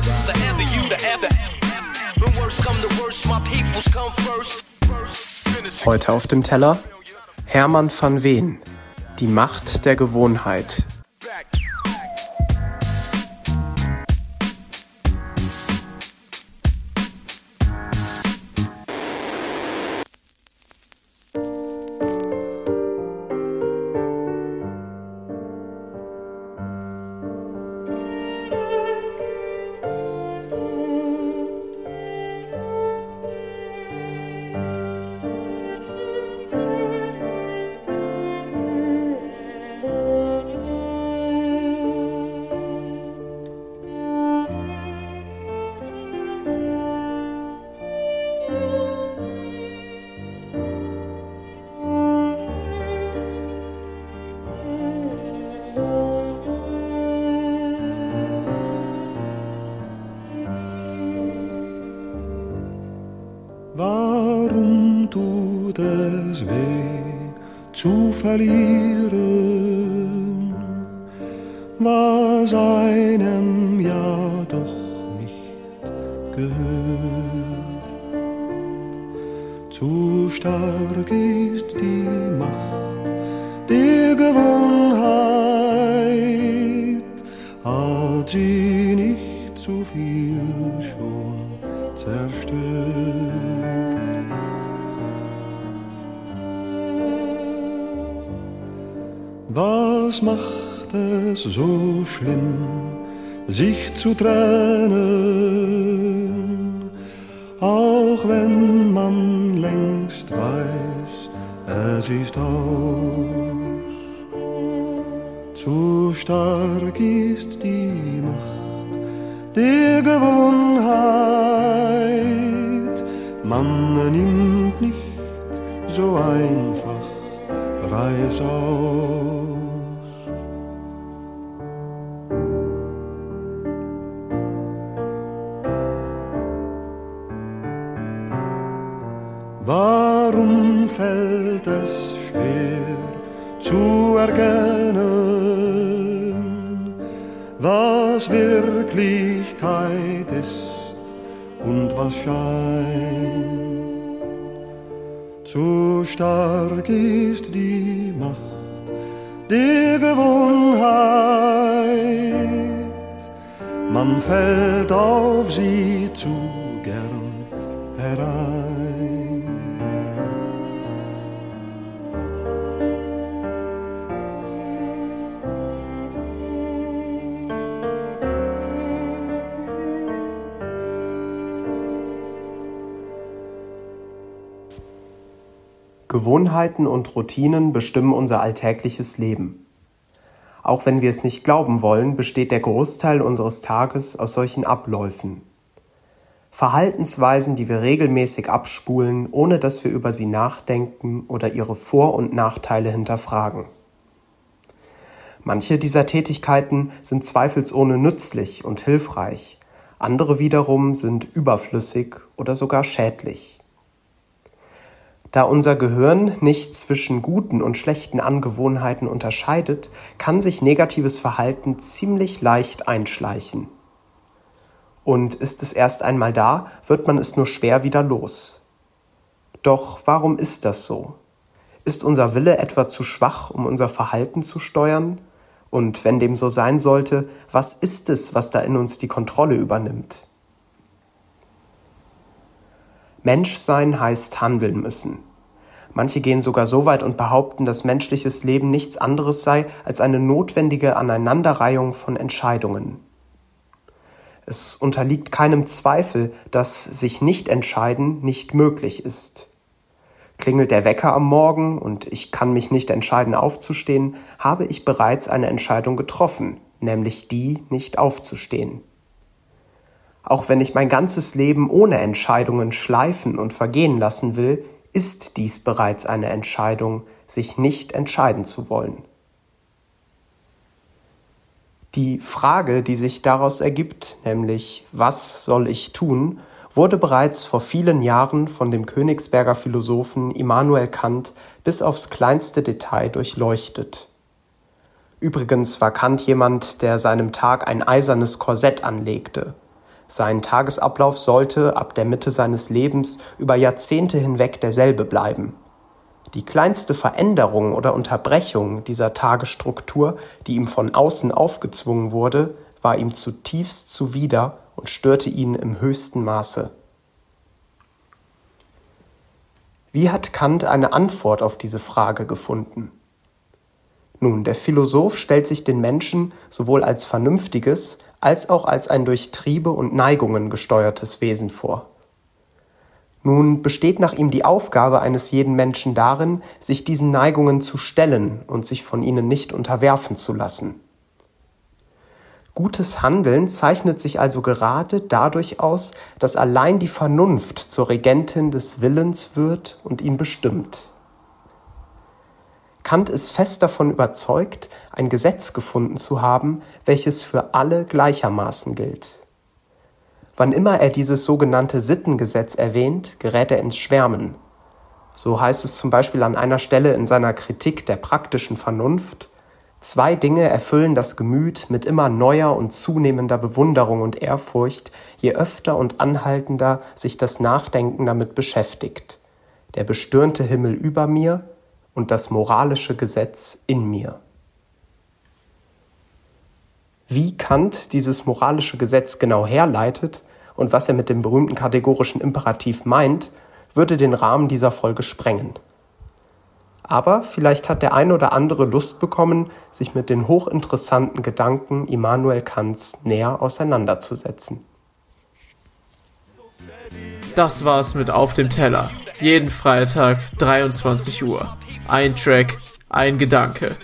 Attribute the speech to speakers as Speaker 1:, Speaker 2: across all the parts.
Speaker 1: The ever you, the ever. When worst come to worst, my peoples come first. Heute auf dem Teller Hermann van Veen, die Macht der Gewohnheit.
Speaker 2: Verlieren, was einem ja doch nicht gehört. Zu stark ist die Macht der Gewohnheit, hat sie nicht zu viel schon zerstört. Was macht es so schlimm, sich zu trennen, auch wenn man längst weiß, es ist aus. Zu stark ist die Macht der Gewohnheit, man nimmt nicht so einfach Reis auf. Fällt es schwer zu erkennen, was Wirklichkeit ist und was Schein? Zu stark ist die Macht der Gewohnheit, man fällt auf sie zu gern herein.
Speaker 1: Gewohnheiten und Routinen bestimmen unser alltägliches Leben. Auch wenn wir es nicht glauben wollen, besteht der Großteil unseres Tages aus solchen Abläufen. Verhaltensweisen, die wir regelmäßig abspulen, ohne dass wir über sie nachdenken oder ihre Vor- und Nachteile hinterfragen. Manche dieser Tätigkeiten sind zweifelsohne nützlich und hilfreich, andere wiederum sind überflüssig oder sogar schädlich. Da unser Gehirn nicht zwischen guten und schlechten Angewohnheiten unterscheidet, kann sich negatives Verhalten ziemlich leicht einschleichen. Und ist es erst einmal da, wird man es nur schwer wieder los. Doch warum ist das so? Ist unser Wille etwa zu schwach, um unser Verhalten zu steuern? Und wenn dem so sein sollte, was ist es, was da in uns die Kontrolle übernimmt? Menschsein heißt handeln müssen. Manche gehen sogar so weit und behaupten, dass menschliches Leben nichts anderes sei als eine notwendige Aneinanderreihung von Entscheidungen. Es unterliegt keinem Zweifel, dass sich nicht entscheiden nicht möglich ist. Klingelt der Wecker am Morgen und ich kann mich nicht entscheiden aufzustehen, habe ich bereits eine Entscheidung getroffen, nämlich die, nicht aufzustehen. Auch wenn ich mein ganzes Leben ohne Entscheidungen schleifen und vergehen lassen will, ist dies bereits eine Entscheidung, sich nicht entscheiden zu wollen. Die Frage, die sich daraus ergibt, nämlich was soll ich tun, wurde bereits vor vielen Jahren von dem Königsberger Philosophen Immanuel Kant bis aufs kleinste Detail durchleuchtet. Übrigens war Kant jemand, der seinem Tag ein eisernes Korsett anlegte, Sein Tagesablauf sollte ab der Mitte seines Lebens über Jahrzehnte hinweg derselbe bleiben. Die kleinste Veränderung oder Unterbrechung dieser Tagesstruktur, die ihm von außen aufgezwungen wurde, war ihm zutiefst zuwider und störte ihn im höchsten Maße. Wie hat Kant eine Antwort auf diese Frage gefunden? Nun, der Philosoph stellt sich den Menschen sowohl als vernünftiges als auch als ein durch Triebe und Neigungen gesteuertes Wesen vor. Nun besteht nach ihm die Aufgabe eines jeden Menschen darin, sich diesen Neigungen zu stellen und sich von ihnen nicht unterwerfen zu lassen. Gutes Handeln zeichnet sich also gerade dadurch aus, dass allein die Vernunft zur Regentin des Willens wird und ihn bestimmt. Kant ist fest davon überzeugt, ein Gesetz gefunden zu haben, welches für alle gleichermaßen gilt. Wann immer er dieses sogenannte Sittengesetz erwähnt, gerät er ins Schwärmen. So heißt es zum Beispiel an einer Stelle in seiner Kritik der praktischen Vernunft, Zwei Dinge erfüllen das Gemüt mit immer neuer und zunehmender Bewunderung und Ehrfurcht, je öfter und anhaltender sich das Nachdenken damit beschäftigt, der bestürnte Himmel über mir und das moralische Gesetz in mir. Wie Kant dieses moralische Gesetz genau herleitet und was er mit dem berühmten kategorischen Imperativ meint, würde den Rahmen dieser Folge sprengen. Aber vielleicht hat der eine oder andere Lust bekommen, sich mit den hochinteressanten Gedanken Immanuel Kants näher auseinanderzusetzen.
Speaker 3: Das war's mit Auf dem Teller. Jeden Freitag 23 Uhr. Ein Track, ein Gedanke.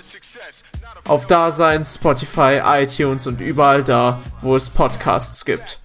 Speaker 3: Auf Dasein, Spotify, iTunes und überall da, wo es Podcasts gibt.